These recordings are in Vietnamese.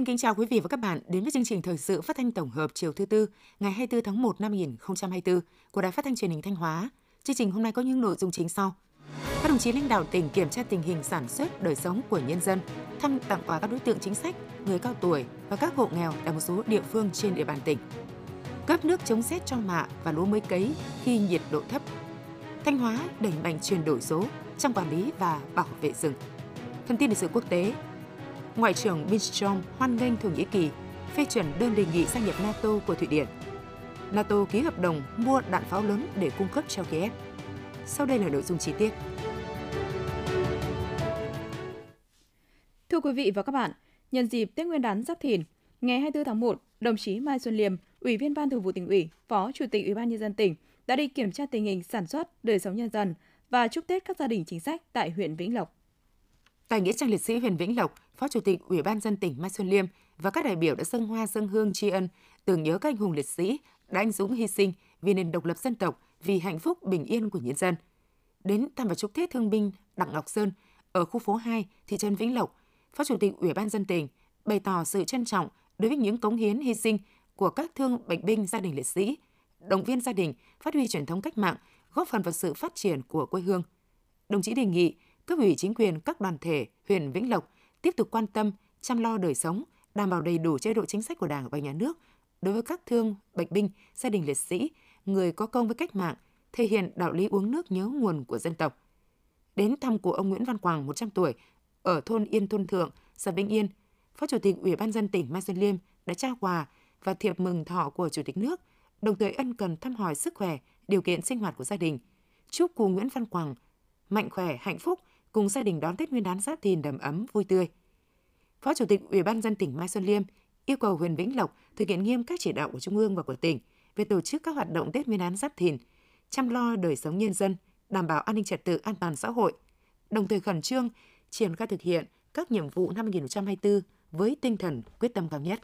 Xin kính chào quý vị và các bạn đến với chương trình thời sự phát thanh tổng hợp chiều thứ tư ngày 24 tháng 1 năm 2024 của Đài Phát thanh Truyền hình Thanh Hóa. Chương trình hôm nay có những nội dung chính sau. Các đồng chí lãnh đạo tỉnh kiểm tra tình hình sản xuất, đời sống của nhân dân, thăm tặng quà các đối tượng chính sách, người cao tuổi và các hộ nghèo tại một số địa phương trên địa bàn tỉnh. Cấp nước chống rét cho mạ và lúa mới cấy khi nhiệt độ thấp. Thanh Hóa đẩy mạnh chuyển đổi số trong quản lý và bảo vệ rừng. Thông tin lịch sử quốc tế, Ngoại trưởng Billström hoan nghênh Thổ Nhĩ Kỳ phê chuẩn đơn đề nghị gia nhập NATO của Thụy Điển. NATO ký hợp đồng mua đạn pháo lớn để cung cấp cho Kiev. Sau đây là nội dung chi tiết. Thưa quý vị và các bạn, nhân dịp Tết Nguyên đán Giáp Thìn, ngày 24 tháng 1, đồng chí Mai Xuân Liêm, Ủy viên Ban Thường vụ tỉnh ủy, Phó Chủ tịch Ủy ban nhân dân tỉnh đã đi kiểm tra tình hình sản xuất, đời sống nhân dân và chúc Tết các gia đình chính sách tại huyện Vĩnh Lộc. Tại nghĩa trang liệt sĩ huyện Vĩnh Lộc, Phó Chủ tịch Ủy ban dân tỉnh Mai Xuân Liêm và các đại biểu đã dâng hoa dâng hương tri ân, tưởng nhớ các anh hùng liệt sĩ đã anh dũng hy sinh vì nền độc lập dân tộc, vì hạnh phúc bình yên của nhân dân. Đến thăm và chúc Tết thương binh Đặng Ngọc Sơn ở khu phố 2, thị trấn Vĩnh Lộc, Phó Chủ tịch Ủy ban dân tỉnh bày tỏ sự trân trọng đối với những cống hiến hy sinh của các thương bệnh binh gia đình liệt sĩ, động viên gia đình phát huy truyền thống cách mạng, góp phần vào sự phát triển của quê hương. Đồng chí đề nghị cấp ủy chính quyền các đoàn thể huyện Vĩnh Lộc tiếp tục quan tâm, chăm lo đời sống, đảm bảo đầy đủ chế độ chính sách của Đảng và Nhà nước đối với các thương, bệnh binh, gia đình liệt sĩ, người có công với cách mạng, thể hiện đạo lý uống nước nhớ nguồn của dân tộc. Đến thăm của ông Nguyễn Văn Quảng 100 tuổi ở thôn Yên Thôn Thượng, xã Vĩnh Yên, Phó Chủ tịch Ủy ban dân tỉnh Mai Xuân Liêm đã trao quà và thiệp mừng thọ của Chủ tịch nước, đồng thời ân cần thăm hỏi sức khỏe, điều kiện sinh hoạt của gia đình. Chúc cụ Nguyễn Văn Quảng mạnh khỏe, hạnh phúc, cùng gia đình đón Tết Nguyên đán Giáp Thìn đầm ấm vui tươi. Phó Chủ tịch Ủy ban dân tỉnh Mai Xuân Liêm yêu cầu huyện Vĩnh Lộc thực hiện nghiêm các chỉ đạo của Trung ương và của tỉnh về tổ chức các hoạt động Tết Nguyên đán Giáp Thìn, chăm lo đời sống nhân dân, đảm bảo an ninh trật tự an toàn xã hội, đồng thời khẩn trương triển khai thực hiện các nhiệm vụ năm 2024 với tinh thần quyết tâm cao nhất.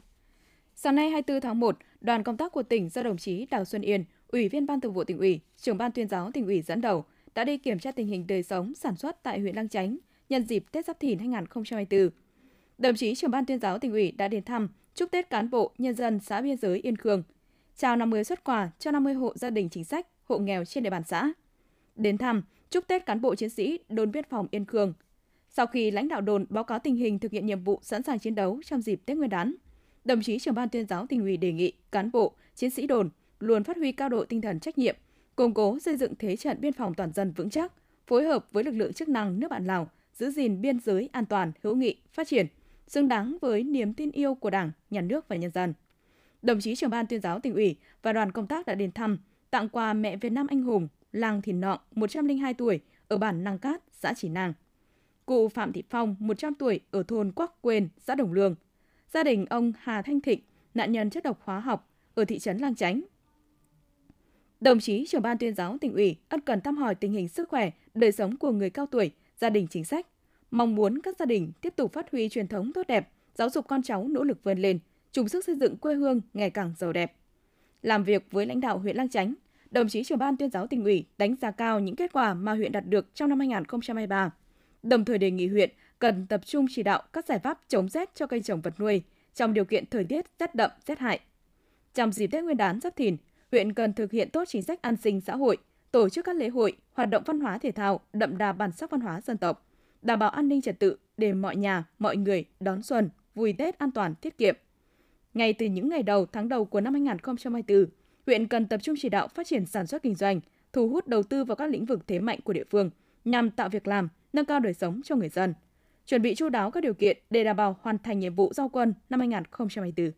Sáng nay 24 tháng 1, đoàn công tác của tỉnh do đồng chí Đào Xuân Yên, Ủy viên Ban Thường vụ tỉnh ủy, trưởng ban tuyên giáo tỉnh ủy dẫn đầu đã đi kiểm tra tình hình đời sống sản xuất tại huyện Lăng Chánh nhân dịp Tết Giáp Thìn 2024. Đồng chí trưởng ban tuyên giáo tỉnh ủy đã đến thăm, chúc Tết cán bộ, nhân dân xã biên giới Yên Khương, trao 50 xuất quà cho 50 hộ gia đình chính sách, hộ nghèo trên địa bàn xã. Đến thăm, chúc Tết cán bộ chiến sĩ đồn biên phòng Yên Khương. Sau khi lãnh đạo đồn báo cáo tình hình thực hiện nhiệm vụ sẵn sàng chiến đấu trong dịp Tết Nguyên đán, đồng chí trưởng ban tuyên giáo tỉnh ủy đề nghị cán bộ, chiến sĩ đồn luôn phát huy cao độ tinh thần trách nhiệm, củng cố xây dựng thế trận biên phòng toàn dân vững chắc, phối hợp với lực lượng chức năng nước bạn Lào giữ gìn biên giới an toàn, hữu nghị, phát triển, xứng đáng với niềm tin yêu của Đảng, Nhà nước và nhân dân. Đồng chí trưởng ban tuyên giáo tỉnh ủy và đoàn công tác đã đến thăm, tặng quà mẹ Việt Nam anh hùng làng Thìn Nọng 102 tuổi ở bản Năng Cát, xã Chỉ Nàng. Cụ Phạm Thị Phong 100 tuổi ở thôn Quắc Quên, xã Đồng Lương. Gia đình ông Hà Thanh Thịnh, nạn nhân chất độc hóa học ở thị trấn Lang Chánh, Đồng chí trưởng ban tuyên giáo tỉnh ủy ân cần thăm hỏi tình hình sức khỏe, đời sống của người cao tuổi, gia đình chính sách, mong muốn các gia đình tiếp tục phát huy truyền thống tốt đẹp, giáo dục con cháu nỗ lực vươn lên, chung sức xây dựng quê hương ngày càng giàu đẹp. Làm việc với lãnh đạo huyện Lang Chánh, đồng chí trưởng ban tuyên giáo tỉnh ủy đánh giá cao những kết quả mà huyện đạt được trong năm 2023, đồng thời đề nghị huyện cần tập trung chỉ đạo các giải pháp chống rét cho cây trồng vật nuôi trong điều kiện thời tiết rét đậm, rét hại. Trong dịp Tết Nguyên đán Giáp Thìn, huyện cần thực hiện tốt chính sách an sinh xã hội, tổ chức các lễ hội, hoạt động văn hóa thể thao đậm đà bản sắc văn hóa dân tộc, đảm bảo an ninh trật tự để mọi nhà, mọi người đón xuân, vui Tết an toàn, tiết kiệm. Ngay từ những ngày đầu, tháng đầu của năm 2024, huyện cần tập trung chỉ đạo phát triển sản xuất kinh doanh, thu hút đầu tư vào các lĩnh vực thế mạnh của địa phương nhằm tạo việc làm, nâng cao đời sống cho người dân, chuẩn bị chu đáo các điều kiện để đảm bảo hoàn thành nhiệm vụ giao quân năm 2024.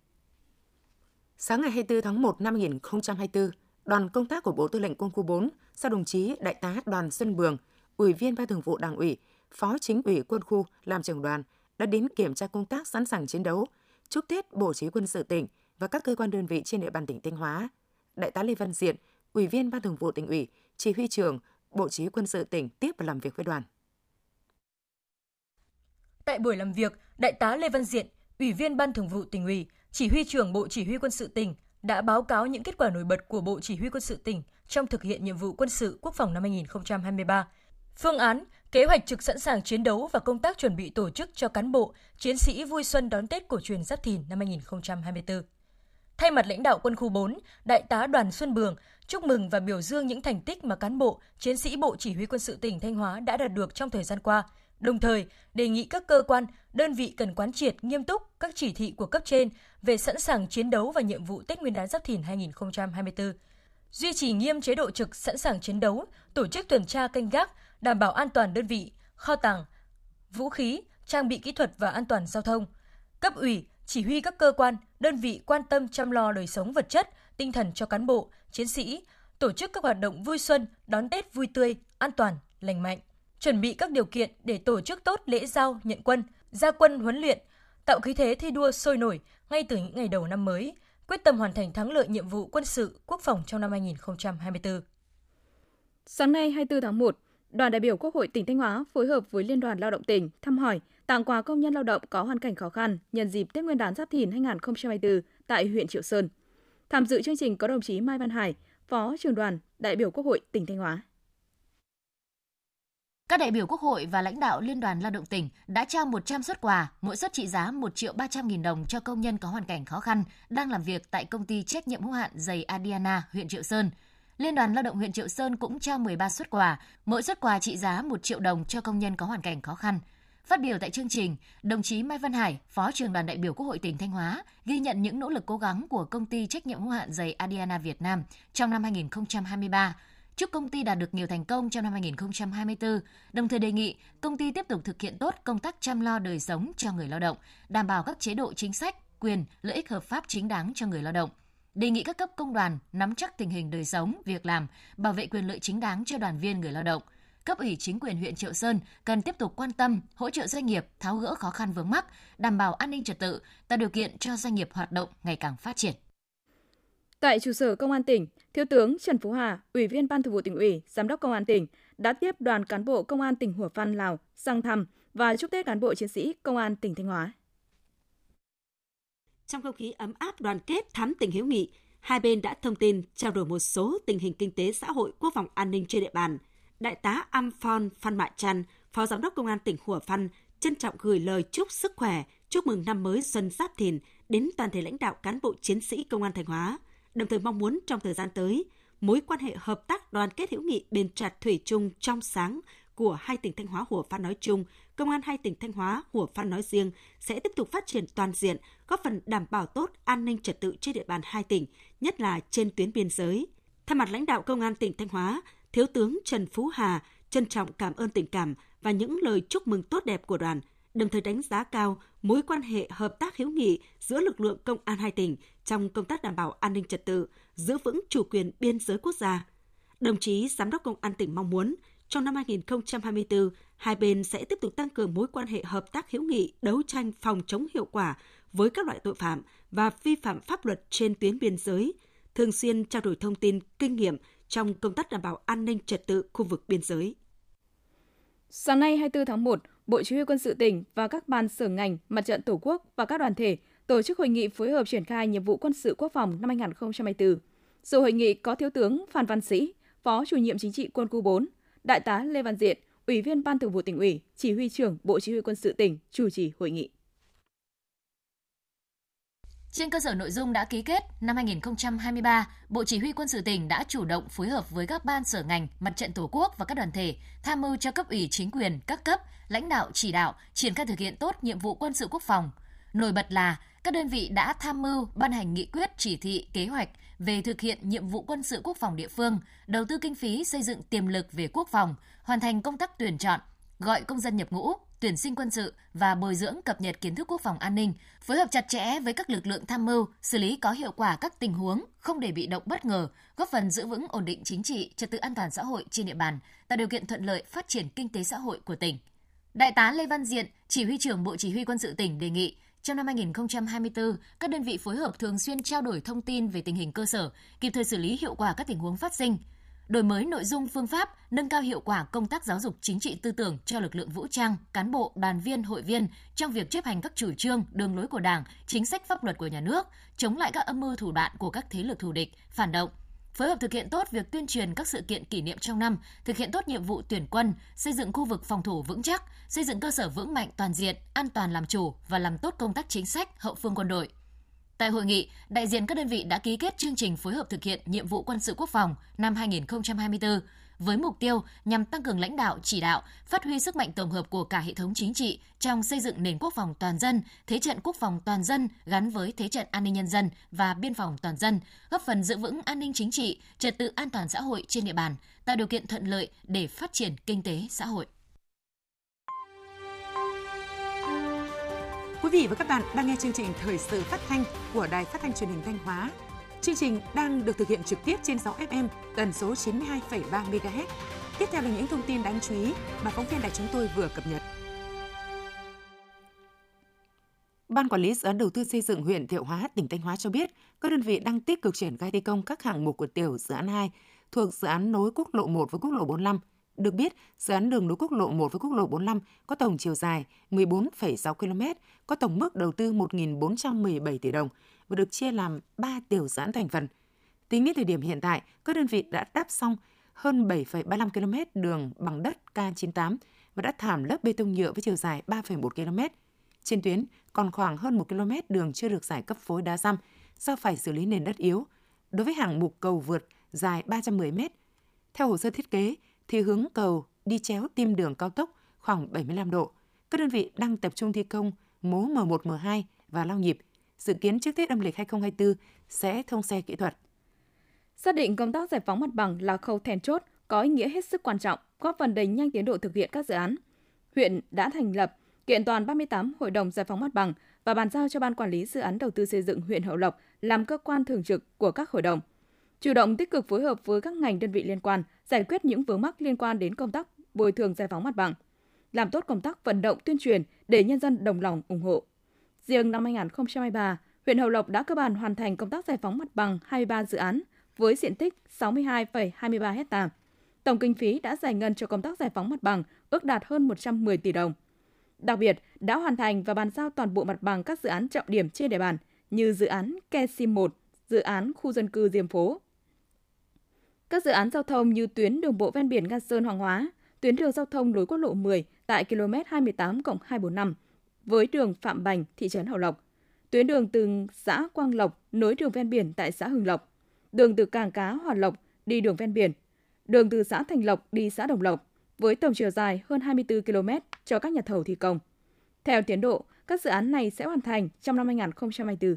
Sáng ngày 24 tháng 1 năm 2024, đoàn công tác của Bộ Tư lệnh Quân khu 4 do đồng chí Đại tá Đoàn Xuân Bường, Ủy viên Ban Thường vụ Đảng ủy, Phó Chính ủy Quân khu làm trưởng đoàn đã đến kiểm tra công tác sẵn sàng chiến đấu, chúc Tết Bộ Chỉ quân sự tỉnh và các cơ quan đơn vị trên địa bàn tỉnh Thanh Hóa. Đại tá Lê Văn Diện, Ủy viên Ban Thường vụ tỉnh ủy, Chỉ huy trưởng Bộ Chỉ quân sự tỉnh tiếp và làm việc với đoàn. Tại buổi làm việc, Đại tá Lê Văn Diện, Ủy viên Ban Thường vụ tỉnh ủy, chỉ huy trưởng Bộ Chỉ huy quân sự tỉnh đã báo cáo những kết quả nổi bật của Bộ Chỉ huy quân sự tỉnh trong thực hiện nhiệm vụ quân sự quốc phòng năm 2023, phương án, kế hoạch trực sẵn sàng chiến đấu và công tác chuẩn bị tổ chức cho cán bộ, chiến sĩ vui xuân đón Tết cổ truyền Giáp Thìn năm 2024. Thay mặt lãnh đạo quân khu 4, Đại tá Đoàn Xuân Bường chúc mừng và biểu dương những thành tích mà cán bộ, chiến sĩ Bộ Chỉ huy quân sự tỉnh Thanh Hóa đã đạt được trong thời gian qua, đồng thời đề nghị các cơ quan, đơn vị cần quán triệt nghiêm túc các chỉ thị của cấp trên về sẵn sàng chiến đấu và nhiệm vụ Tết Nguyên đán Giáp Thìn 2024. Duy trì nghiêm chế độ trực sẵn sàng chiến đấu, tổ chức tuần tra canh gác, đảm bảo an toàn đơn vị, kho tàng, vũ khí, trang bị kỹ thuật và an toàn giao thông. Cấp ủy, chỉ huy các cơ quan, đơn vị quan tâm chăm lo đời sống vật chất, tinh thần cho cán bộ, chiến sĩ, tổ chức các hoạt động vui xuân, đón Tết vui tươi, an toàn, lành mạnh, chuẩn bị các điều kiện để tổ chức tốt lễ giao nhận quân, gia quân huấn luyện, tạo khí thế thi đua sôi nổi ngay từ những ngày đầu năm mới, quyết tâm hoàn thành thắng lợi nhiệm vụ quân sự, quốc phòng trong năm 2024. Sáng nay 24 tháng 1, đoàn đại biểu Quốc hội tỉnh Thanh Hóa phối hợp với Liên đoàn Lao động tỉnh thăm hỏi, tặng quà công nhân lao động có hoàn cảnh khó khăn nhân dịp Tết Nguyên đán Giáp Thìn 2024 tại huyện Triệu Sơn. Tham dự chương trình có đồng chí Mai Văn Hải, Phó trưởng đoàn đại biểu Quốc hội tỉnh Thanh Hóa. Các đại biểu Quốc hội và lãnh đạo Liên đoàn Lao động tỉnh đã trao 100 xuất quà, mỗi suất trị giá 1 triệu 300 nghìn đồng cho công nhân có hoàn cảnh khó khăn đang làm việc tại công ty trách nhiệm hữu hạn giày Adiana, huyện Triệu Sơn. Liên đoàn Lao động huyện Triệu Sơn cũng trao 13 xuất quà, mỗi xuất quà trị giá 1 triệu đồng cho công nhân có hoàn cảnh khó khăn. Phát biểu tại chương trình, đồng chí Mai Văn Hải, Phó trưởng đoàn đại biểu Quốc hội tỉnh Thanh Hóa, ghi nhận những nỗ lực cố gắng của công ty trách nhiệm hữu hạn giày Adiana Việt Nam trong năm 2023 chúc công ty đạt được nhiều thành công trong năm 2024, đồng thời đề nghị công ty tiếp tục thực hiện tốt công tác chăm lo đời sống cho người lao động, đảm bảo các chế độ chính sách, quyền, lợi ích hợp pháp chính đáng cho người lao động. Đề nghị các cấp công đoàn nắm chắc tình hình đời sống, việc làm, bảo vệ quyền lợi chính đáng cho đoàn viên người lao động. Cấp ủy chính quyền huyện Triệu Sơn cần tiếp tục quan tâm, hỗ trợ doanh nghiệp tháo gỡ khó khăn vướng mắc, đảm bảo an ninh trật tự, tạo điều kiện cho doanh nghiệp hoạt động ngày càng phát triển. Tại trụ sở Công an tỉnh, Thiếu tướng Trần Phú Hà, Ủy viên Ban Thường vụ tỉnh ủy, Giám đốc Công an tỉnh đã tiếp đoàn cán bộ Công an tỉnh Hủa Phan Lào sang thăm và chúc Tết cán bộ chiến sĩ Công an tỉnh Thanh Hóa. Trong không khí ấm áp đoàn kết thắm tình hiếu nghị, hai bên đã thông tin trao đổi một số tình hình kinh tế xã hội quốc phòng an ninh trên địa bàn. Đại tá Amphon Phan Mại Trăn, Phó Giám đốc Công an tỉnh Hủa Phan trân trọng gửi lời chúc sức khỏe, chúc mừng năm mới Xuân Giáp Thìn đến toàn thể lãnh đạo cán bộ chiến sĩ Công an Thanh Hóa – đồng thời mong muốn trong thời gian tới, mối quan hệ hợp tác đoàn kết hữu nghị bền chặt thủy chung trong sáng của hai tỉnh Thanh Hóa Hủa Phan nói chung, công an hai tỉnh Thanh Hóa Hủa Phan nói riêng sẽ tiếp tục phát triển toàn diện, góp phần đảm bảo tốt an ninh trật tự trên địa bàn hai tỉnh, nhất là trên tuyến biên giới. Thay mặt lãnh đạo công an tỉnh Thanh Hóa, Thiếu tướng Trần Phú Hà trân trọng cảm ơn tình cảm và những lời chúc mừng tốt đẹp của đoàn, đồng thời đánh giá cao mối quan hệ hợp tác hữu nghị giữa lực lượng công an hai tỉnh trong công tác đảm bảo an ninh trật tự, giữ vững chủ quyền biên giới quốc gia. Đồng chí Giám đốc Công an tỉnh mong muốn trong năm 2024, hai bên sẽ tiếp tục tăng cường mối quan hệ hợp tác hữu nghị, đấu tranh phòng chống hiệu quả với các loại tội phạm và vi phạm pháp luật trên tuyến biên giới, thường xuyên trao đổi thông tin, kinh nghiệm trong công tác đảm bảo an ninh trật tự khu vực biên giới. Sáng nay 24 tháng 1, Bộ Chỉ huy quân sự tỉnh và các ban sở ngành, mặt trận Tổ quốc và các đoàn thể tổ chức hội nghị phối hợp triển khai nhiệm vụ quân sự quốc phòng năm 2024. Dự hội nghị có Thiếu tướng Phan Văn Sĩ, Phó chủ nhiệm chính trị quân khu 4, Đại tá Lê Văn Diện, Ủy viên Ban Thường vụ tỉnh ủy, Chỉ huy trưởng Bộ Chỉ huy quân sự tỉnh chủ trì hội nghị. Trên cơ sở nội dung đã ký kết, năm 2023, Bộ Chỉ huy quân sự tỉnh đã chủ động phối hợp với các ban sở ngành, mặt trận Tổ quốc và các đoàn thể, tham mưu cho cấp ủy chính quyền các cấp, lãnh đạo chỉ đạo, triển khai thực hiện tốt nhiệm vụ quân sự quốc phòng. Nổi bật là các đơn vị đã tham mưu ban hành nghị quyết chỉ thị kế hoạch về thực hiện nhiệm vụ quân sự quốc phòng địa phương, đầu tư kinh phí xây dựng tiềm lực về quốc phòng, hoàn thành công tác tuyển chọn, gọi công dân nhập ngũ, tuyển sinh quân sự và bồi dưỡng cập nhật kiến thức quốc phòng an ninh, phối hợp chặt chẽ với các lực lượng tham mưu, xử lý có hiệu quả các tình huống, không để bị động bất ngờ, góp phần giữ vững ổn định chính trị, trật tự an toàn xã hội trên địa bàn, tạo điều kiện thuận lợi phát triển kinh tế xã hội của tỉnh. Đại tá Lê Văn Diện, chỉ huy trưởng Bộ Chỉ huy quân sự tỉnh đề nghị trong năm 2024, các đơn vị phối hợp thường xuyên trao đổi thông tin về tình hình cơ sở, kịp thời xử lý hiệu quả các tình huống phát sinh, đổi mới nội dung phương pháp, nâng cao hiệu quả công tác giáo dục chính trị tư tưởng cho lực lượng vũ trang, cán bộ, đoàn viên, hội viên trong việc chấp hành các chủ trương, đường lối của Đảng, chính sách pháp luật của nhà nước, chống lại các âm mưu thủ đoạn của các thế lực thù địch, phản động, phối hợp thực hiện tốt việc tuyên truyền các sự kiện kỷ niệm trong năm, thực hiện tốt nhiệm vụ tuyển quân, xây dựng khu vực phòng thủ vững chắc, xây dựng cơ sở vững mạnh toàn diện, an toàn làm chủ và làm tốt công tác chính sách hậu phương quân đội. Tại hội nghị, đại diện các đơn vị đã ký kết chương trình phối hợp thực hiện nhiệm vụ quân sự quốc phòng năm 2024 với mục tiêu nhằm tăng cường lãnh đạo, chỉ đạo, phát huy sức mạnh tổng hợp của cả hệ thống chính trị trong xây dựng nền quốc phòng toàn dân, thế trận quốc phòng toàn dân gắn với thế trận an ninh nhân dân và biên phòng toàn dân, góp phần giữ vững an ninh chính trị, trật tự an toàn xã hội trên địa bàn, tạo điều kiện thuận lợi để phát triển kinh tế xã hội. Quý vị và các bạn đang nghe chương trình Thời sự phát thanh của Đài Phát thanh Truyền hình Thanh Hóa. Chương trình đang được thực hiện trực tiếp trên 6 FM tần số 92,3 MHz. Tiếp theo là những thông tin đáng chú ý mà phóng viên đài chúng tôi vừa cập nhật. Ban quản lý dự án đầu tư xây dựng huyện Thiệu Hóa, tỉnh Thanh Hóa cho biết, các đơn vị đang tích cực triển khai thi công các hạng mục của tiểu dự án 2 thuộc dự án nối quốc lộ 1 với quốc lộ 45. Được biết, dự án đường nối quốc lộ 1 với quốc lộ 45 có tổng chiều dài 14,6 km, có tổng mức đầu tư 1.417 tỷ đồng và được chia làm 3 tiểu dự án thành phần. Tính đến thời điểm hiện tại, các đơn vị đã đáp xong hơn 7,35 km đường bằng đất K98 và đã thảm lớp bê tông nhựa với chiều dài 3,1 km. Trên tuyến còn khoảng hơn 1 km đường chưa được giải cấp phối đá răm do phải xử lý nền đất yếu. Đối với hạng mục cầu vượt dài 310 m, theo hồ sơ thiết kế thì hướng cầu đi chéo tim đường cao tốc khoảng 75 độ. Các đơn vị đang tập trung thi công mố M1, M2 và lao nhịp. Dự kiến trước Tết âm lịch 2024 sẽ thông xe kỹ thuật. Xác định công tác giải phóng mặt bằng là khâu then chốt, có ý nghĩa hết sức quan trọng, góp phần đẩy nhanh tiến độ thực hiện các dự án. Huyện đã thành lập kiện toàn 38 hội đồng giải phóng mặt bằng và bàn giao cho Ban Quản lý Dự án Đầu tư xây dựng huyện Hậu Lộc làm cơ quan thường trực của các hội đồng. Chủ động tích cực phối hợp với các ngành đơn vị liên quan, giải quyết những vướng mắc liên quan đến công tác bồi thường giải phóng mặt bằng, làm tốt công tác vận động tuyên truyền để nhân dân đồng lòng ủng hộ. Riêng năm 2023, huyện Hậu Lộc đã cơ bản hoàn thành công tác giải phóng mặt bằng 23 dự án với diện tích 62,23 hecta Tổng kinh phí đã giải ngân cho công tác giải phóng mặt bằng ước đạt hơn 110 tỷ đồng. Đặc biệt, đã hoàn thành và bàn giao toàn bộ mặt bằng các dự án trọng điểm trên địa bàn như dự án Kesim 1, dự án khu dân cư Diêm Phố. Các dự án giao thông như tuyến đường bộ ven biển Nga Sơn Hoàng Hóa, tuyến đường giao thông nối quốc lộ 10 tại km 28 245 với đường Phạm Bành, thị trấn Hậu Lộc, tuyến đường từ xã Quang Lộc nối đường ven biển tại xã Hưng Lộc, đường từ cảng cá Hòa Lộc đi đường ven biển, đường từ xã Thành Lộc đi xã Đồng Lộc với tổng chiều dài hơn 24 km cho các nhà thầu thi công. Theo tiến độ, các dự án này sẽ hoàn thành trong năm 2024.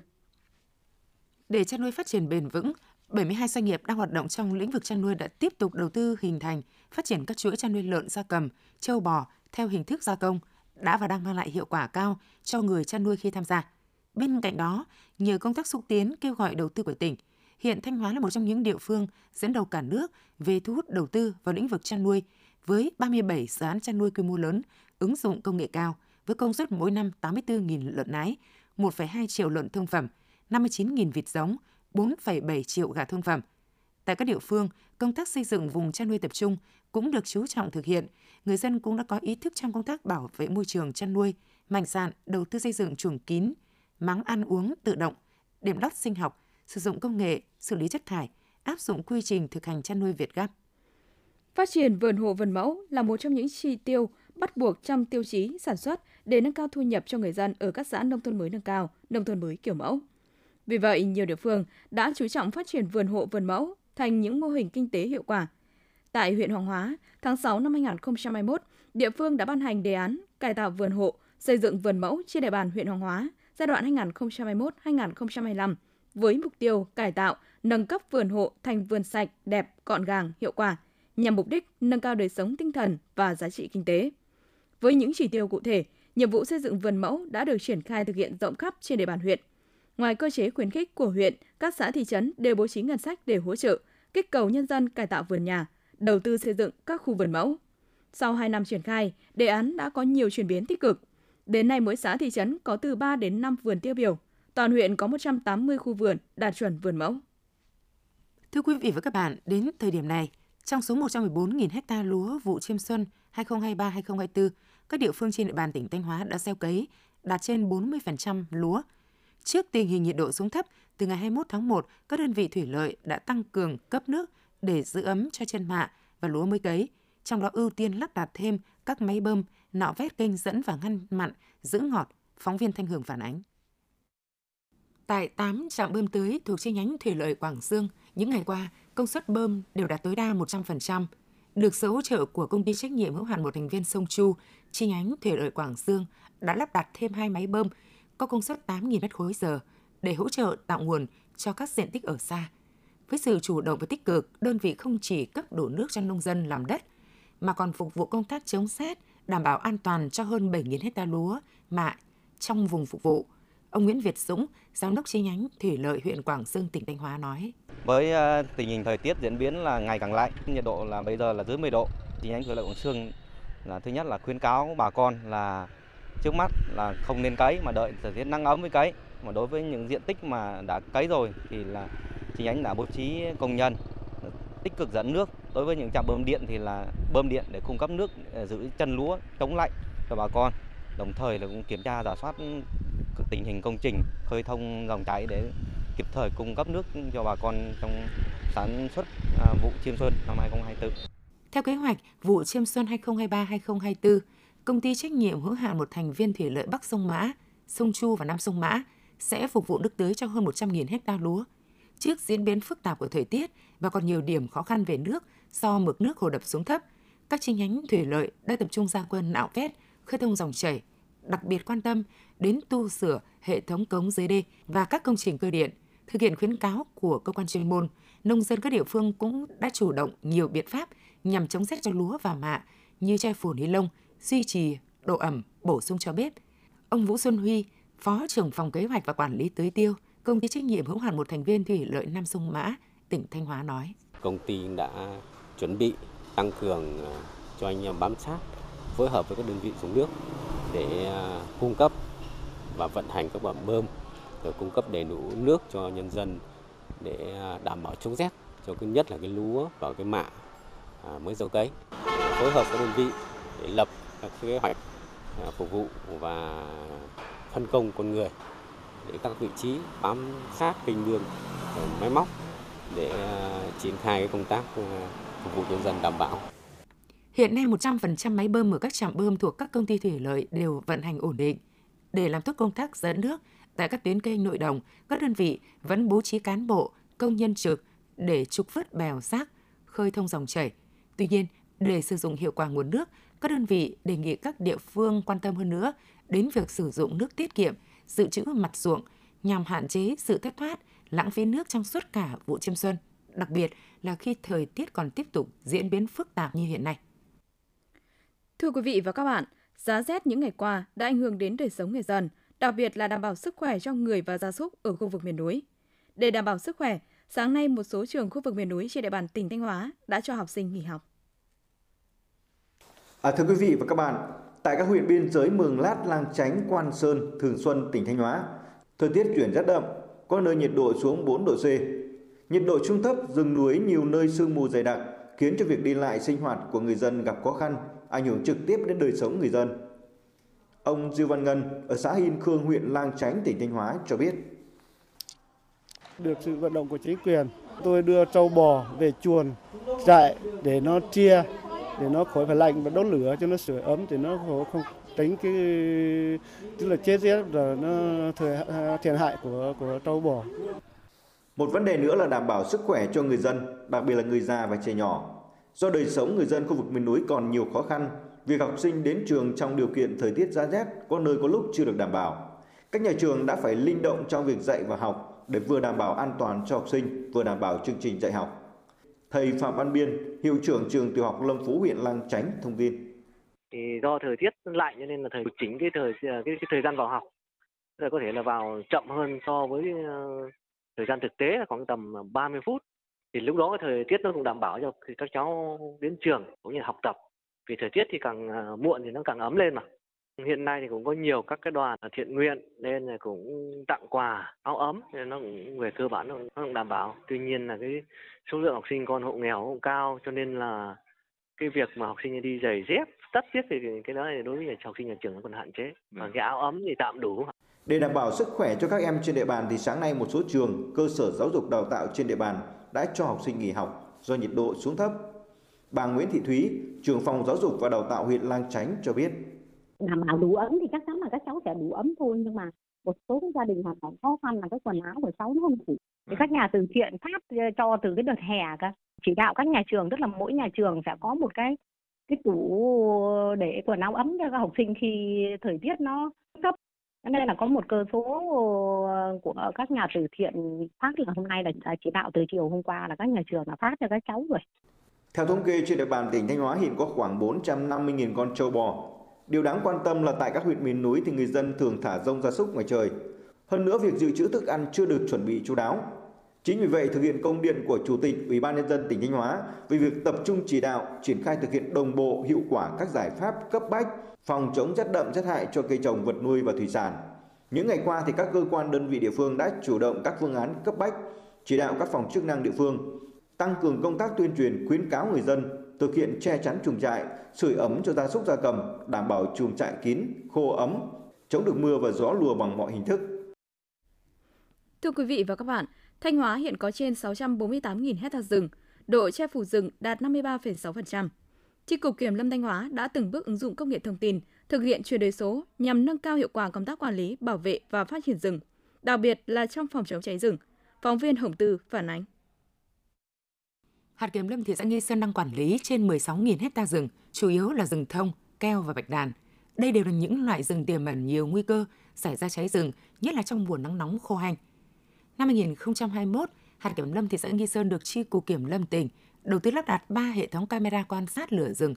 Để chăn nuôi phát triển bền vững, 72 doanh nghiệp đang hoạt động trong lĩnh vực chăn nuôi đã tiếp tục đầu tư hình thành, phát triển các chuỗi chăn nuôi lợn gia cầm, trâu bò theo hình thức gia công đã và đang mang lại hiệu quả cao cho người chăn nuôi khi tham gia. Bên cạnh đó, nhờ công tác xúc tiến kêu gọi đầu tư của tỉnh, hiện Thanh Hóa là một trong những địa phương dẫn đầu cả nước về thu hút đầu tư vào lĩnh vực chăn nuôi với 37 dự án chăn nuôi quy mô lớn, ứng dụng công nghệ cao với công suất mỗi năm 84.000 lợn nái, 1,2 triệu lợn thương phẩm, 59.000 vịt giống, 4,7 triệu gà thương phẩm. Tại các địa phương, công tác xây dựng vùng chăn nuôi tập trung cũng được chú trọng thực hiện. Người dân cũng đã có ý thức trong công tác bảo vệ môi trường chăn nuôi, mạnh dạn đầu tư xây dựng chuồng kín, máng ăn uống tự động, điểm lót sinh học, sử dụng công nghệ xử lý chất thải, áp dụng quy trình thực hành chăn nuôi Việt gáp Phát triển vườn hộ vườn mẫu là một trong những chi tiêu bắt buộc trong tiêu chí sản xuất để nâng cao thu nhập cho người dân ở các xã nông thôn mới nâng cao, nông thôn mới kiểu mẫu. Vì vậy, nhiều địa phương đã chú trọng phát triển vườn hộ vườn mẫu thành những mô hình kinh tế hiệu quả. Tại huyện Hoàng Hóa, tháng 6 năm 2021, địa phương đã ban hành đề án cải tạo vườn hộ, xây dựng vườn mẫu trên địa bàn huyện Hoàng Hóa giai đoạn 2021-2025 với mục tiêu cải tạo, nâng cấp vườn hộ thành vườn sạch, đẹp, gọn gàng, hiệu quả, nhằm mục đích nâng cao đời sống tinh thần và giá trị kinh tế. Với những chỉ tiêu cụ thể, nhiệm vụ xây dựng vườn mẫu đã được triển khai thực hiện rộng khắp trên địa bàn huyện. Ngoài cơ chế khuyến khích của huyện, các xã thị trấn đều bố trí ngân sách để hỗ trợ, kích cầu nhân dân cải tạo vườn nhà, đầu tư xây dựng các khu vườn mẫu. Sau 2 năm triển khai, đề án đã có nhiều chuyển biến tích cực. Đến nay mỗi xã thị trấn có từ 3 đến 5 vườn tiêu biểu. Toàn huyện có 180 khu vườn đạt chuẩn vườn mẫu. Thưa quý vị và các bạn, đến thời điểm này, trong số 114.000 ha lúa vụ chiêm xuân 2023-2024, các địa phương trên địa bàn tỉnh Thanh Hóa đã gieo cấy đạt trên 40% lúa. Trước tình hình nhiệt độ xuống thấp, từ ngày 21 tháng 1, các đơn vị thủy lợi đã tăng cường cấp nước để giữ ấm cho chân mạ và lúa mới cấy, trong đó ưu tiên lắp đặt thêm các máy bơm, nạo vét kênh dẫn và ngăn mặn, giữ ngọt, phóng viên Thanh Hường phản ánh. Tại 8 trạm bơm tưới thuộc chi nhánh thủy lợi Quảng Dương, những ngày qua, công suất bơm đều đạt tối đa 100%. Được sự hỗ trợ của công ty trách nhiệm hữu hạn một thành viên sông Chu, chi nhánh thủy lợi Quảng Dương đã lắp đặt thêm hai máy bơm có công suất 8.000 mét khối giờ để hỗ trợ tạo nguồn cho các diện tích ở xa. Với sự chủ động và tích cực, đơn vị không chỉ cấp đủ nước cho nông dân làm đất, mà còn phục vụ công tác chống xét, đảm bảo an toàn cho hơn 7.000 hecta lúa mạ trong vùng phục vụ. Ông Nguyễn Việt Dũng, giám đốc chi nhánh thủy lợi huyện Quảng Dương, tỉnh Thanh Hóa nói: Với ờ, tình hình thời tiết diễn biến là ngày càng lạnh, nhiệt độ là bây giờ là dưới 10 độ, chi nhánh thủy lợi Quảng Dương là thứ nhất là khuyến cáo bà con là trước mắt là không nên cấy mà đợi thời tiết nắng ấm mới cấy. Mà đối với những diện tích mà đã cấy rồi thì là chi nhánh đã bố trí công nhân tích cực dẫn nước. Đối với những trạm bơm điện thì là bơm điện để cung cấp nước để giữ chân lúa chống lạnh cho bà con. Đồng thời là cũng kiểm tra giả soát tình hình công trình khơi thông dòng chảy để kịp thời cung cấp nước cho bà con trong sản xuất à, vụ chiêm xuân năm 2024. Theo kế hoạch, vụ chiêm xuân 2023-2024, công ty trách nhiệm hữu hạn một thành viên thủy lợi Bắc sông Mã, sông Chu và Nam sông Mã sẽ phục vụ nước tưới cho hơn 100.000 hecta lúa. Trước diễn biến phức tạp của thời tiết và còn nhiều điểm khó khăn về nước do mực nước hồ đập xuống thấp, các chi nhánh thủy lợi đã tập trung ra quân nạo vét, khơi thông dòng chảy, đặc biệt quan tâm đến tu sửa hệ thống cống dưới đê và các công trình cơ điện. Thực hiện khuyến cáo của cơ quan chuyên môn, nông dân các địa phương cũng đã chủ động nhiều biện pháp nhằm chống rét cho lúa và mạ như che phủ ni lông, duy trì độ ẩm, bổ sung cho bếp. Ông Vũ Xuân Huy, Phó trưởng phòng kế hoạch và quản lý tưới tiêu, công ty trách nhiệm hữu hạn một thành viên thủy lợi Nam Sông Mã, tỉnh Thanh Hóa nói. Công ty đã chuẩn bị tăng cường ờ, cho anh em bám sát, phối hợp với các đơn vị dùng nước để ờ, cung cấp và vận hành các bơm bơm rồi cung cấp đầy đủ nước cho nhân dân để ờ, đảm bảo chống rét cho cái nhất là cái lúa và cái mạ à, mới gieo cấy phối hợp với đơn vị để lập các kế hoạch à, phục vụ và phân công con người để các vị trí bám sát kênh mương à, máy móc để à, triển khai cái công tác phục vụ nhân dân đảm bảo. Hiện nay 100% máy bơm ở các trạm bơm thuộc các công ty thủy lợi đều vận hành ổn định. Để làm tốt công tác dẫn nước tại các tuyến kênh nội đồng, các đơn vị vẫn bố trí cán bộ, công nhân trực để trục vớt bèo rác, khơi thông dòng chảy. Tuy nhiên, để sử dụng hiệu quả nguồn nước, các đơn vị đề nghị các địa phương quan tâm hơn nữa đến việc sử dụng nước tiết kiệm, dự trữ mặt ruộng nhằm hạn chế sự thất thoát, lãng phí nước trong suốt cả vụ chiêm xuân, đặc biệt là khi thời tiết còn tiếp tục diễn biến phức tạp như hiện nay. Thưa quý vị và các bạn, giá rét những ngày qua đã ảnh hưởng đến đời sống người dân, đặc biệt là đảm bảo sức khỏe cho người và gia súc ở khu vực miền núi. Để đảm bảo sức khỏe, sáng nay một số trường khu vực miền núi trên địa bàn tỉnh Thanh Hóa đã cho học sinh nghỉ học. À, thưa quý vị và các bạn, tại các huyện biên giới Mường Lát, Lang Chánh, Quan Sơn, Thường Xuân, tỉnh Thanh Hóa, thời tiết chuyển rất đậm, có nơi nhiệt độ xuống 4 độ C. Nhiệt độ trung thấp, rừng núi nhiều nơi sương mù dày đặc, khiến cho việc đi lại sinh hoạt của người dân gặp khó khăn, ảnh hưởng trực tiếp đến đời sống người dân. Ông Diêu Văn Ngân ở xã Hiên Khương, huyện Lang Chánh, tỉnh Thanh Hóa cho biết. Được sự vận động của chính quyền, tôi đưa trâu bò về chuồn, trại để nó chia để nó khỏi phải lạnh và đốt lửa cho nó sửa ấm thì nó không tránh cái tức là chết rét rồi nó thiệt hại của của trâu bò. Một vấn đề nữa là đảm bảo sức khỏe cho người dân, đặc biệt là người già và trẻ nhỏ. Do đời sống người dân khu vực miền núi còn nhiều khó khăn, việc học sinh đến trường trong điều kiện thời tiết giá rét có nơi có lúc chưa được đảm bảo. Các nhà trường đã phải linh động trong việc dạy và học để vừa đảm bảo an toàn cho học sinh, vừa đảm bảo chương trình dạy học. Thầy Phạm Văn Biên, hiệu trưởng trường tiểu học Lâm Phú huyện Lang Chánh thông tin. Thì do thời tiết lạnh cho nên là thầy chính cái thời cái, cái thời gian vào học là có thể là vào chậm hơn so với uh, thời gian thực tế là khoảng tầm 30 phút. Thì lúc đó cái thời tiết nó cũng đảm bảo cho các cháu đến trường cũng như học tập. Vì thời tiết thì càng uh, muộn thì nó càng ấm lên mà. Hiện nay thì cũng có nhiều các cái đoàn thiện nguyện nên là cũng tặng quà áo ấm nên nó cũng về cơ bản nó cũng đảm bảo. Tuy nhiên là cái số lượng học sinh con hộ nghèo cũng cao cho nên là cái việc mà học sinh đi giày dép tất thiết thì cái đó thì đối với nhà học sinh nhà trường nó còn hạn chế và cái áo ấm thì tạm đủ Để đảm bảo sức khỏe cho các em trên địa bàn thì sáng nay một số trường, cơ sở giáo dục đào tạo trên địa bàn đã cho học sinh nghỉ học do nhiệt độ xuống thấp. Bà Nguyễn Thị Thúy, trưởng phòng giáo dục và đào tạo huyện Lang Chánh cho biết. Đảm bảo đủ ấm thì chắc chắn là các cháu sẽ đủ ấm thôi nhưng mà một số gia đình hoàn cảnh khó khăn là cái quần áo của cháu nó không đủ. Thì các nhà từ thiện phát ờ, cho từ cái đợt hè cả chỉ đạo các nhà trường tức là mỗi nhà trường sẽ có một cái cái tủ để quần áo ấm cho các học sinh khi thời tiết nó thấp nên là có một cơ số của các nhà từ thiện phát là hôm nay là chỉ đạo từ chiều hôm qua là các nhà trường là phát cho các cháu rồi. Theo thống kê trên địa bàn tỉnh Thanh Hóa hiện có khoảng 450.000 con trâu bò. Điều đáng quan tâm là tại các huyện miền núi thì người dân thường thả rông gia súc ngoài trời. Hơn nữa việc dự trữ thức ăn chưa được chuẩn bị chú đáo. Chính vì vậy thực hiện công điện của Chủ tịch Ủy ban nhân dân tỉnh Thanh Hóa về việc tập trung chỉ đạo triển khai thực hiện đồng bộ hiệu quả các giải pháp cấp bách phòng chống rét đậm rét hại cho cây trồng vật nuôi và thủy sản. Những ngày qua thì các cơ quan đơn vị địa phương đã chủ động các phương án cấp bách, chỉ đạo các phòng chức năng địa phương tăng cường công tác tuyên truyền khuyến cáo người dân thực hiện che chắn chuồng trại, sưởi ấm cho gia súc gia cầm, đảm bảo chuồng trại kín, khô ấm, chống được mưa và gió lùa bằng mọi hình thức. Thưa quý vị và các bạn, Thanh Hóa hiện có trên 648.000 hecta rừng, độ che phủ rừng đạt 53,6%. Chi cục Kiểm lâm Thanh Hóa đã từng bước ứng dụng công nghệ thông tin, thực hiện chuyển đổi số nhằm nâng cao hiệu quả công tác quản lý, bảo vệ và phát triển rừng, đặc biệt là trong phòng chống cháy rừng. Phóng viên Hồng Tư phản ánh. Hạt Kiểm lâm thị xã Nghi Sơn đang quản lý trên 16.000 hecta rừng, chủ yếu là rừng thông, keo và bạch đàn. Đây đều là những loại rừng tiềm ẩn nhiều nguy cơ xảy ra cháy rừng, nhất là trong mùa nắng nóng khô hanh. Năm 2021, hạt kiểm lâm thị xã Nghi Sơn được chi cục kiểm lâm tỉnh đầu tư lắp đặt 3 hệ thống camera quan sát lửa rừng.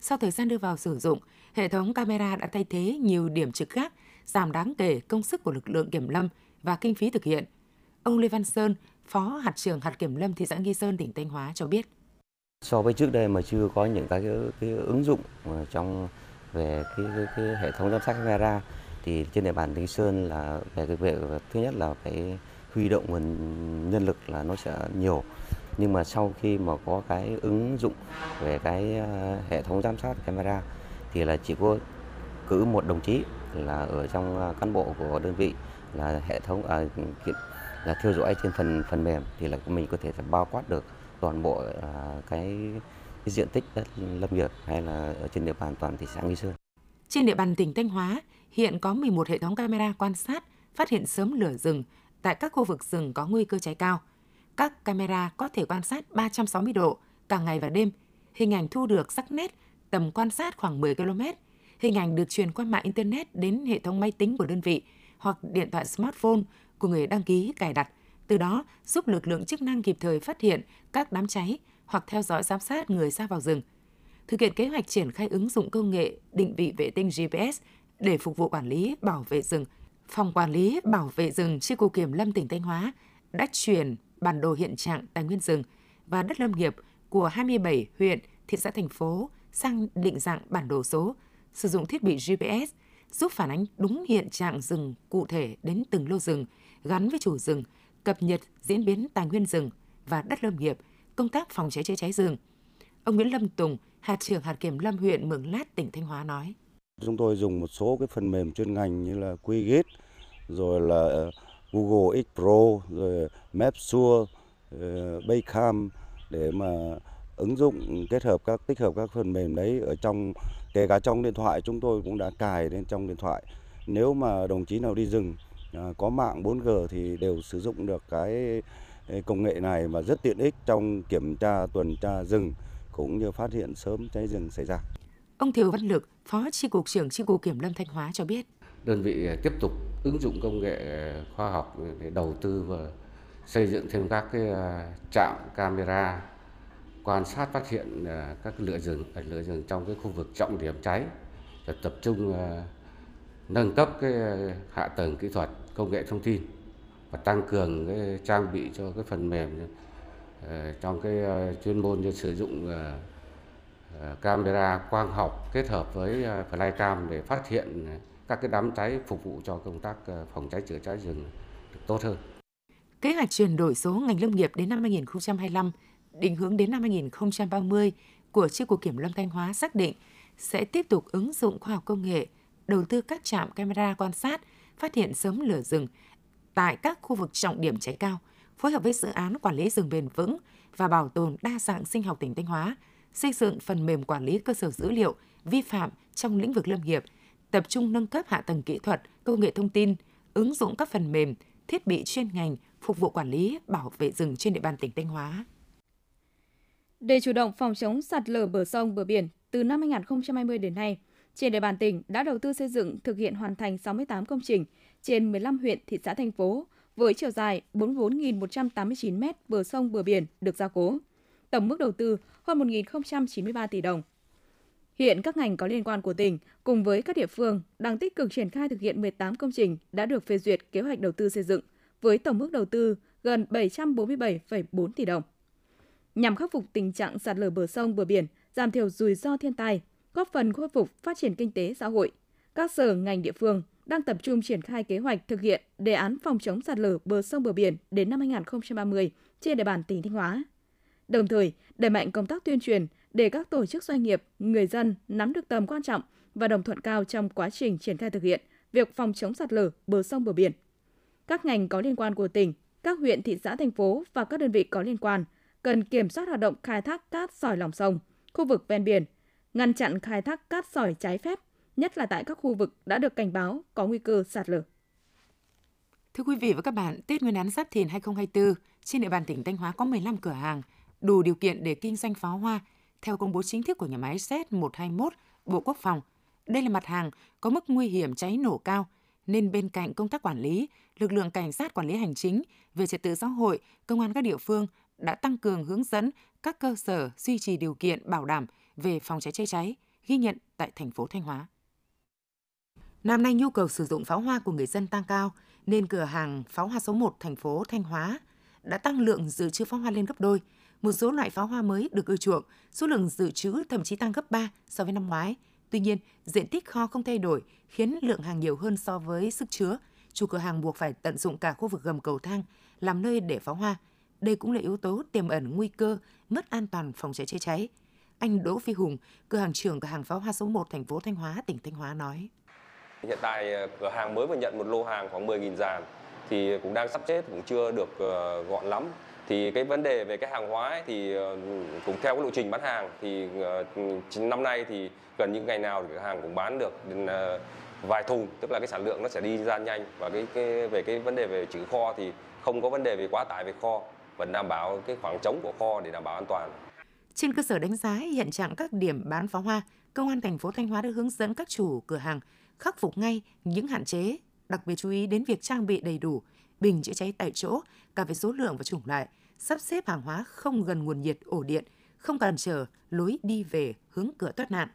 Sau thời gian đưa vào sử dụng, hệ thống camera đã thay thế nhiều điểm trực khác, giảm đáng kể công sức của lực lượng kiểm lâm và kinh phí thực hiện. Ông Lê Văn Sơn, Phó hạt trưởng hạt kiểm lâm thị xã Nghi Sơn tỉnh Thanh Hóa cho biết. So với trước đây mà chưa có những cái, cái, cái ứng dụng ờ, trong về cái, cái, cái hệ thống giám sát camera thì trên địa bàn Nghi Sơn là về cái việc thứ nhất là phải huy động nguồn nhân lực là nó sẽ nhiều nhưng mà sau khi mà có cái ứng dụng về cái ờ, hệ thống giám sát camera thì là chỉ có cử một đồng chí là ở trong ờ, cán bộ của đơn vị là hệ thống à, là theo dõi trên phần phần mềm thì là mình có thể bao quát được toàn bộ à, cái, cái diện tích đất lâm nghiệp hay là ở trên địa bàn toàn thị xã Nghi Sơn. Trên địa bàn tỉnh Thanh Hóa hiện có 11 hệ thống camera quan sát phát hiện sớm lửa rừng tại các khu vực rừng có nguy cơ cháy cao. Các camera có thể quan sát 360 độ cả ngày và đêm. Hình ảnh thu được sắc nét, tầm quan sát khoảng 10 km. Hình ảnh được truyền qua mạng Internet đến hệ thống máy tính của đơn vị hoặc điện thoại smartphone của người đăng ký cài đặt, từ đó giúp lực lượng chức năng kịp thời phát hiện các đám cháy hoặc theo dõi giám sát người ra vào rừng. Thực hiện kế hoạch triển khai ứng dụng công nghệ định vị vệ tinh GPS để phục vụ quản lý bảo vệ rừng – Phòng Quản lý Bảo vệ rừng Chi cục Kiểm lâm tỉnh Thanh Hóa đã chuyển bản đồ hiện trạng tài nguyên rừng và đất lâm nghiệp của 27 huyện, thị xã thành phố sang định dạng bản đồ số, sử dụng thiết bị GPS giúp phản ánh đúng hiện trạng rừng cụ thể đến từng lô rừng, gắn với chủ rừng, cập nhật diễn biến tài nguyên rừng và đất lâm nghiệp, công tác phòng cháy chữa cháy rừng. Ông Nguyễn Lâm Tùng, hạt trưởng hạt kiểm lâm huyện Mường Lát, tỉnh Thanh Hóa nói. Chúng tôi dùng một số cái phần mềm chuyên ngành như là QGIS, rồi là ờ, Google X Pro, rồi Mapsure, ờ, Baycam để mà ứng dụng kết hợp các tích hợp các phần mềm đấy ở trong kể cả trong điện thoại chúng tôi cũng đã cài lên trong điện thoại. Nếu mà đồng chí nào đi rừng có mạng 4G thì đều sử dụng được cái công nghệ này mà rất tiện ích trong kiểm tra tuần tra rừng cũng như phát hiện sớm cháy rừng xảy ra. Ông Thiều Văn Lực, Phó Chi cục trưởng Chi cục Kiểm lâm Thanh Hóa cho biết. Đơn vị tiếp tục ứng dụng công nghệ khoa học để đầu tư và xây dựng thêm các cái à, trạm camera quan sát phát hiện à, các lửa rừng lửa rừng trong cái khu vực trọng điểm cháy và tập trung à, nâng cấp cái ờ, hạ tầng kỹ thuật công nghệ thông tin và tăng cường cái trang bị cho cái phần mềm ờ, trong cái ờ, chuyên môn như sử dụng camera quang học kết hợp với flycam để phát hiện các cái đám cháy phục vụ cho công tác phòng cháy chữa cháy rừng được tốt hơn. Kế hoạch chuyển đổi số ngành lâm nghiệp đến năm 2025, định hướng đến năm 2030 của Chi cục Kiểm lâm Thanh Hóa xác định sẽ tiếp tục ứng dụng khoa học công nghệ, đầu tư các trạm camera quan sát phát hiện sớm lửa rừng tại các khu vực trọng điểm cháy cao, phối hợp với dự án quản lý rừng bền vững và bảo tồn đa dạng sinh học tỉnh Thanh Hóa, xây dựng phần mềm quản lý cơ sở dữ liệu vi phạm trong lĩnh vực lâm nghiệp, tập trung nâng cấp hạ tầng kỹ thuật, công nghệ thông tin, ứng dụng các phần mềm, thiết bị chuyên ngành phục vụ quản lý, bảo vệ rừng trên địa bàn tỉnh Thanh Hóa. Để chủ động phòng chống sạt lở bờ sông, bờ biển, từ năm 2020 đến nay, trên địa bàn tỉnh đã đầu tư xây dựng thực hiện hoàn thành 68 công trình trên 15 huyện, thị xã, thành phố với chiều dài 44.189 m bờ sông bờ biển được gia cố. Tổng mức đầu tư hơn 1.093 tỷ đồng. Hiện các ngành có liên quan của tỉnh cùng với các địa phương đang tích cực triển khai thực hiện 18 công trình đã được phê duyệt kế hoạch đầu tư xây dựng với tổng mức đầu tư gần 747,4 tỷ đồng. Nhằm khắc phục tình trạng sạt lở bờ sông bờ biển, giảm thiểu rủi ro thiên tai, góp phần khôi phục phát triển kinh tế xã hội, các sở ngành địa phương đang tập trung triển khai kế hoạch thực hiện đề án phòng chống sạt lở bờ sông bờ biển đến năm 2030 trên địa bàn tỉnh Thanh Hóa. Đồng thời, đẩy mạnh công tác tuyên truyền để các tổ chức doanh nghiệp, người dân nắm được tầm quan trọng và đồng thuận cao trong quá trình triển khai thực hiện việc phòng chống sạt lở bờ sông bờ biển. Các ngành có liên quan của tỉnh, các huyện, thị xã, thành phố và các đơn vị có liên quan cần kiểm soát hoạt động khai thác cát sỏi lòng sông, khu vực ven biển, ngăn chặn khai thác cát sỏi trái phép, nhất là tại các khu vực đã được cảnh báo có nguy cơ sạt lở. Thưa quý vị và các bạn, Tết Nguyên đán Giáp Thìn 2024, trên địa bàn tỉnh Thanh Hóa có 15 cửa hàng đủ điều kiện để kinh doanh pháo hoa theo công bố chính thức của nhà máy Z121 Bộ Quốc phòng. Đây là mặt hàng có mức nguy hiểm cháy nổ cao, nên bên cạnh công tác quản lý, lực lượng cảnh sát quản lý hành chính về trật tự xã hội, công an các địa phương đã tăng cường hướng dẫn các cơ sở duy trì điều kiện bảo đảm về phòng cháy chữa cháy, ghi nhận tại thành phố Thanh Hóa. Năm nay nhu cầu sử dụng pháo hoa của người dân tăng cao nên cửa hàng pháo hoa số 1 thành phố Thanh Hóa đã tăng lượng dự trữ pháo hoa lên gấp đôi. Một số loại pháo hoa mới được ưa chuộng, số lượng dự trữ thậm chí tăng gấp 3 so với năm ngoái. Tuy nhiên, diện tích kho không thay đổi khiến lượng hàng nhiều hơn so với sức chứa. Chủ cửa hàng buộc phải tận dụng cả khu vực gầm cầu thang làm nơi để pháo hoa. Đây cũng là yếu tố tiềm ẩn nguy cơ mất an toàn phòng cháy chữa cháy. Anh Đỗ Phi Hùng, cửa hàng trưởng cửa hàng pháo hoa số 1 thành phố Thanh Hóa, tỉnh Thanh Hóa nói. Hiện tại ờ, cửa hàng mới vừa nhận một lô hàng khoảng 10.000 dàn thì cũng đang sắp xếp cũng chưa được ờ, gọn lắm. Thì cái vấn đề về cái hàng hóa ấy, thì ờ, cũng theo cái lộ trình bán hàng thì ừ, năm nay thì gần những ngày nào thì cửa hàng cũng bán được đến vài thùng, tức là cái sản lượng nó sẽ đi ra nhanh và cái, cái về cái vấn đề về trữ kho thì không có vấn đề về quá tải về kho, vẫn đảm bảo cái khoảng trống của kho để đảm bảo an toàn. Trên cơ sở đánh giá hiện trạng các điểm bán pháo hoa, Công an thành phố Thanh Hóa đã hướng dẫn các chủ cửa hàng khắc phục ngay những hạn chế, đặc biệt chú ý đến việc trang bị đầy đủ bình chữa cháy tại chỗ cả về số lượng và chủng loại, sắp xếp hàng hóa không gần nguồn nhiệt ổ điện, không cản trở lối đi về hướng cửa thoát nạn.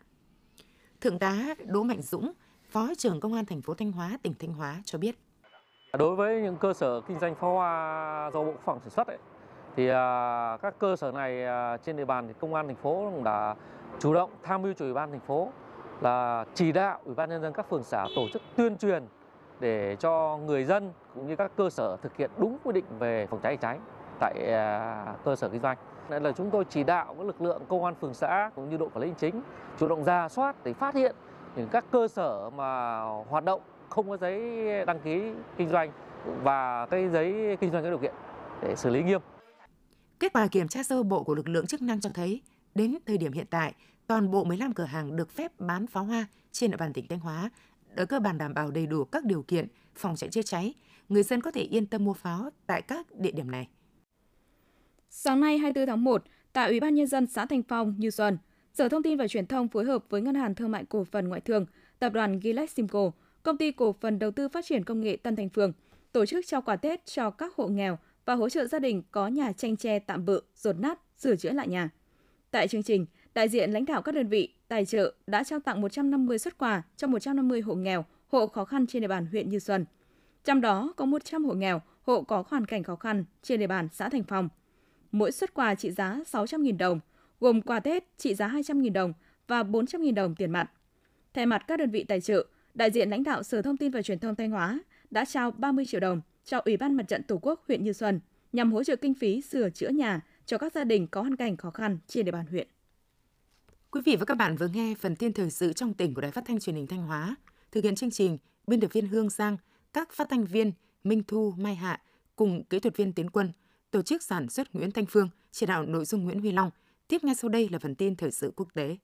Thượng tá Đỗ Mạnh Dũng, Phó trưởng Công an thành phố Thanh Hóa, tỉnh Thanh Hóa cho biết. Đối với những cơ sở kinh doanh pháo hoa do Bộ Quốc phòng sản xuất ấy, thì à, các cơ sở này à, trên địa bàn thì công an thành phố cũng đã chủ động tham mưu cho ủy ban thành phố là chỉ đạo ủy ban nhân dân các phường xã tổ chức tuyên truyền để cho người dân cũng như các cơ sở thực hiện đúng quy định về phòng cháy cháy tại à, cơ sở kinh doanh. Nên là chúng tôi chỉ đạo các lực lượng công an phường xã cũng như đội quản lý hành chính chủ động ra soát để phát hiện những các cơ sở mà hoạt động không có giấy đăng ký kinh doanh và cái giấy kinh doanh có điều kiện để xử lý nghiêm. Kết quả kiểm tra sơ bộ của lực lượng chức năng cho thấy, đến thời điểm hiện tại, toàn bộ 15 cửa hàng được phép bán pháo hoa trên địa bàn tỉnh Thanh Hóa đã cơ bản đảm bảo đầy đủ các điều kiện phòng cháy chữa cháy. Người dân có thể yên tâm mua pháo tại các địa điểm này. Sáng nay 24 tháng 1, tại Ủy ban nhân dân xã Thanh Phong, Như Xuân, Sở Thông tin và Truyền thông phối hợp với Ngân hàng Thương mại Cổ phần Ngoại thương, Tập đoàn Gilead Simco, Công ty Cổ phần Đầu tư Phát triển Công nghệ Tân Thành Phương tổ chức trao quà Tết cho các hộ nghèo và hỗ trợ gia đình có nhà tranh tre tạm bự, rột nát, sửa chữa lại nhà. Tại chương trình, đại diện lãnh đạo các đơn vị, tài trợ đã trao tặng 150 xuất quà cho 150 hộ nghèo, hộ khó khăn trên địa bàn huyện Như Xuân. Trong đó có 100 hộ nghèo, hộ có hoàn cảnh khó khăn trên địa bàn xã Thành Phong. Mỗi xuất quà trị giá 600.000 đồng, gồm quà Tết trị giá 200.000 đồng và 400.000 đồng tiền mặt. Thay mặt các đơn vị tài trợ, đại diện lãnh đạo Sở Thông tin và Truyền thông Thanh Hóa đã trao 30 triệu đồng cho Ủy ban Mặt trận Tổ quốc huyện Như Xuân nhằm hỗ trợ kinh phí sửa chữa nhà cho các gia đình có hoàn cảnh khó khăn trên địa bàn huyện. Quý vị và các bạn vừa nghe phần tin thời sự trong tỉnh của Đài Phát thanh Truyền hình Thanh Hóa. Thực hiện chương trình, biên tập viên Hương Giang, các phát thanh viên Minh Thu, Mai Hạ cùng kỹ thuật viên Tiến Quân, tổ chức sản xuất Nguyễn Thanh Phương, chỉ đạo nội dung Nguyễn Huy Long. Tiếp ngay sau đây là phần tin thời sự quốc tế.